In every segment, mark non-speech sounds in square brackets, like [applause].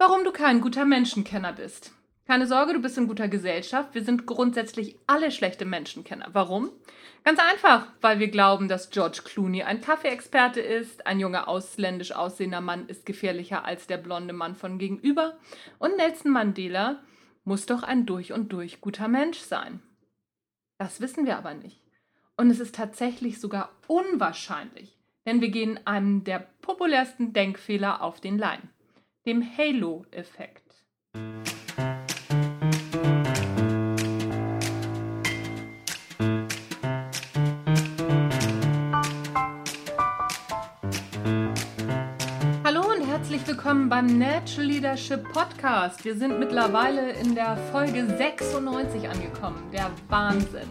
Warum du kein guter Menschenkenner bist. Keine Sorge, du bist in guter Gesellschaft. Wir sind grundsätzlich alle schlechte Menschenkenner. Warum? Ganz einfach, weil wir glauben, dass George Clooney ein Kaffeeexperte ist, ein junger ausländisch aussehender Mann ist gefährlicher als der blonde Mann von gegenüber und Nelson Mandela muss doch ein durch und durch guter Mensch sein. Das wissen wir aber nicht. Und es ist tatsächlich sogar unwahrscheinlich, denn wir gehen einem der populärsten Denkfehler auf den Leim dem Halo-Effekt. Hallo und herzlich willkommen beim Natural Leadership Podcast. Wir sind mittlerweile in der Folge 96 angekommen. Der Wahnsinn.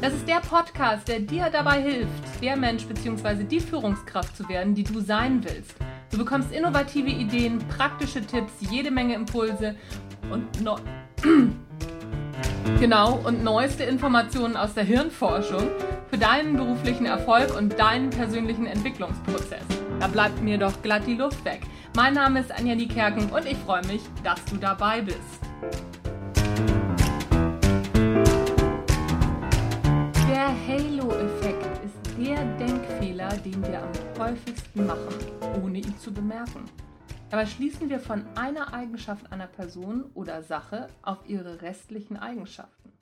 Das ist der Podcast, der dir dabei hilft, der Mensch bzw. die Führungskraft zu werden, die du sein willst. Du bekommst innovative Ideen, praktische Tipps, jede Menge Impulse und no [clears throat] genau und neueste Informationen aus der Hirnforschung für deinen beruflichen Erfolg und deinen persönlichen Entwicklungsprozess. Da bleibt mir doch glatt die Luft weg. Mein Name ist Anja Niekerken und ich freue mich, dass du dabei bist. Der Halo-Effekt ist der Denkfehler, den wir am häufigsten machen, ohne ihn zu bemerken. Dabei schließen wir von einer Eigenschaft einer Person oder Sache auf ihre restlichen Eigenschaften.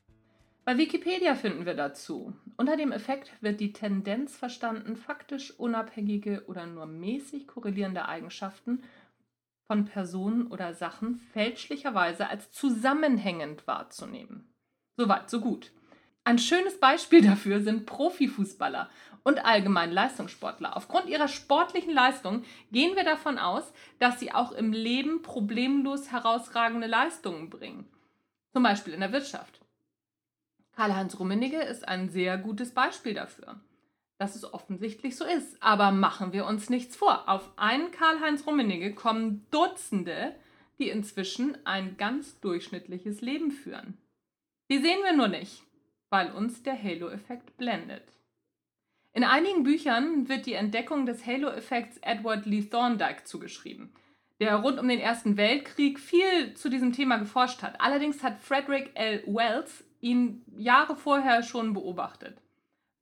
Bei Wikipedia finden wir dazu. Unter dem Effekt wird die Tendenz verstanden, faktisch unabhängige oder nur mäßig korrelierende Eigenschaften von Personen oder Sachen fälschlicherweise als zusammenhängend wahrzunehmen. Soweit, so gut. Ein schönes Beispiel dafür sind Profifußballer und allgemein Leistungssportler. Aufgrund ihrer sportlichen Leistung gehen wir davon aus, dass sie auch im Leben problemlos herausragende Leistungen bringen. Zum Beispiel in der Wirtschaft. Karl-Heinz Rummenigge ist ein sehr gutes Beispiel dafür, dass es offensichtlich so ist. Aber machen wir uns nichts vor. Auf einen Karl-Heinz Rummenigge kommen Dutzende, die inzwischen ein ganz durchschnittliches Leben führen. Die sehen wir nur nicht, weil uns der Halo-Effekt blendet. In einigen Büchern wird die Entdeckung des Halo-Effekts Edward Lee Thorndike zugeschrieben, der rund um den Ersten Weltkrieg viel zu diesem Thema geforscht hat. Allerdings hat Frederick L. Wells ihn Jahre vorher schon beobachtet.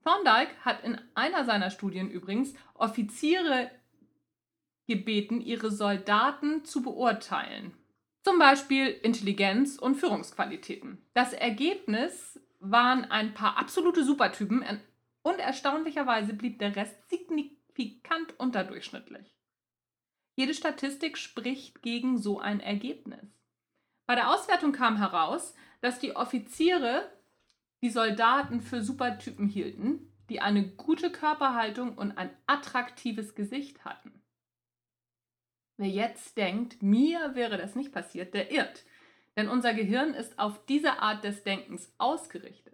Thorndike hat in einer seiner Studien übrigens Offiziere gebeten, ihre Soldaten zu beurteilen. Zum Beispiel Intelligenz und Führungsqualitäten. Das Ergebnis waren ein paar absolute Supertypen, und erstaunlicherweise blieb der Rest signifikant unterdurchschnittlich. Jede Statistik spricht gegen so ein Ergebnis. Bei der Auswertung kam heraus, dass die Offiziere die Soldaten für Supertypen hielten, die eine gute Körperhaltung und ein attraktives Gesicht hatten. Wer jetzt denkt, mir wäre das nicht passiert, der irrt. Denn unser Gehirn ist auf diese Art des Denkens ausgerichtet.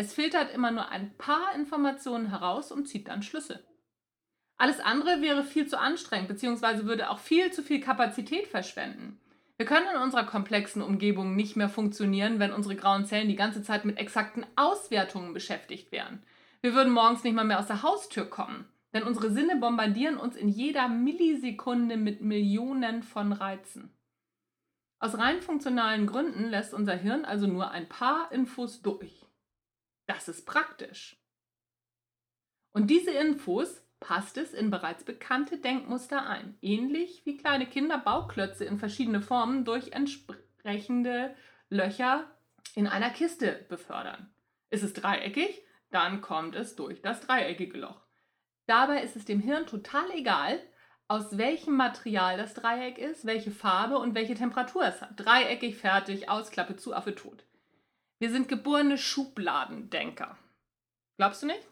Es filtert immer nur ein paar Informationen heraus und zieht dann Schlüsse. Alles andere wäre viel zu anstrengend bzw. würde auch viel zu viel Kapazität verschwenden. Wir können in unserer komplexen Umgebung nicht mehr funktionieren, wenn unsere grauen Zellen die ganze Zeit mit exakten Auswertungen beschäftigt wären. Wir würden morgens nicht mal mehr aus der Haustür kommen, denn unsere Sinne bombardieren uns in jeder Millisekunde mit Millionen von Reizen. Aus rein funktionalen Gründen lässt unser Hirn also nur ein paar Infos durch. Das ist praktisch. Und diese Infos passt es in bereits bekannte Denkmuster ein, ähnlich wie kleine Kinder Bauklötze in verschiedene Formen durch entsprechende Löcher in einer Kiste befördern. Ist es dreieckig, dann kommt es durch das dreieckige Loch. Dabei ist es dem Hirn total egal, aus welchem Material das Dreieck ist, welche Farbe und welche Temperatur es hat. Dreieckig, fertig, Ausklappe zu, Affe tot. Wir sind geborene Schubladendenker. Glaubst du nicht?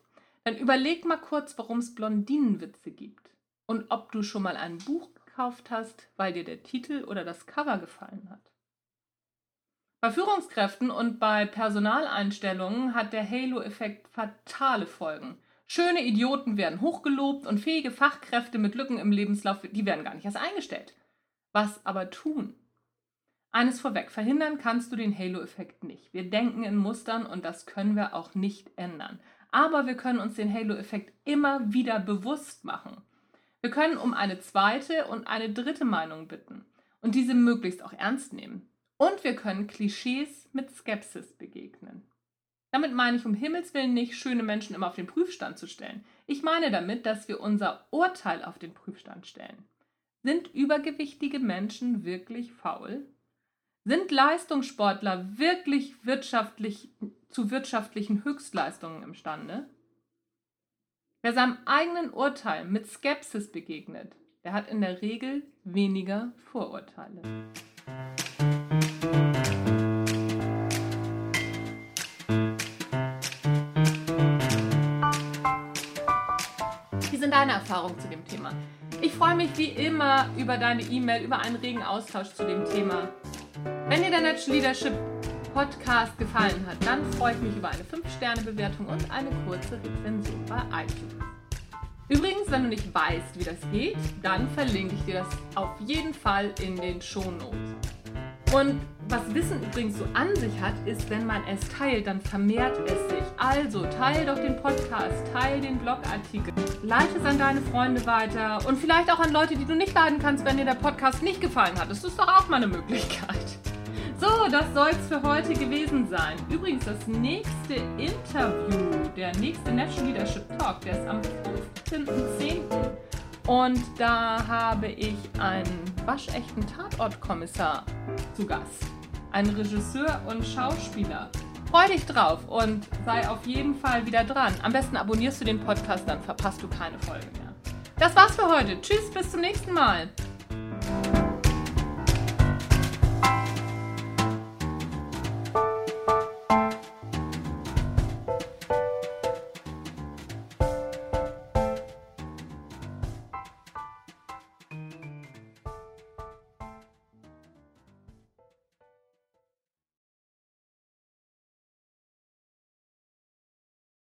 Dann überleg mal kurz, warum es Blondinenwitze gibt. Und ob du schon mal ein Buch gekauft hast, weil dir der Titel oder das Cover gefallen hat. Bei Führungskräften und bei Personaleinstellungen hat der Halo-Effekt fatale Folgen. Schöne Idioten werden hochgelobt und fähige Fachkräfte mit Lücken im Lebenslauf, die werden gar nicht erst eingestellt. Was aber tun? Eines vorweg, verhindern kannst du den Halo-Effekt nicht. Wir denken in Mustern und das können wir auch nicht ändern. Aber wir können uns den Halo-Effekt immer wieder bewusst machen. Wir können um eine zweite und eine dritte Meinung bitten. und diese möglichst auch ernst nehmen. Und wir können Klischees mit Skepsis begegnen. Damit meine ich um Himmels willen nicht, schöne Menschen immer auf den Prüfstand zu stellen. Ich meine damit, dass wir unser Urteil auf den Prüfstand stellen. Sind übergewichtige Menschen wirklich faul? Sind Leistungssportler wirklich wirtschaftlich, zu wirtschaftlichen Höchstleistungen imstande? Wer seinem eigenen Urteil mit Skepsis begegnet, der hat in der Regel weniger Vorurteile. Wie sind deine Erfahrungen zu dem Thema? Ich freue mich wie immer über deine E-Mail, über einen regen Austausch zu dem Thema. Wenn dir der Natural Leadership Podcast gefallen hat, dann freue ich mich über eine 5-Sterne-Bewertung und eine kurze Rezension bei iTunes. Übrigens, wenn du nicht weißt, wie das geht, dann verlinke ich dir das auf jeden Fall in den Shownotes. Und was Wissen übrigens so an sich hat, ist, wenn man es teilt, dann vermehrt es sich. Also teile doch den Podcast, teile den Blogartikel, leite es an deine Freunde weiter und vielleicht auch an Leute, die du nicht leiden kannst, wenn dir der Podcast nicht gefallen hat. Das ist doch auch mal eine Möglichkeit. So, das soll es für heute gewesen sein. Übrigens, das nächste Interview, der nächste National Leadership Talk, der ist am 15.10. Und da habe ich einen waschechten Tatortkommissar zu Gast. Einen Regisseur und Schauspieler. Freu dich drauf und sei auf jeden Fall wieder dran. Am besten abonnierst du den Podcast, dann verpasst du keine Folge mehr. Das war's für heute. Tschüss, bis zum nächsten Mal.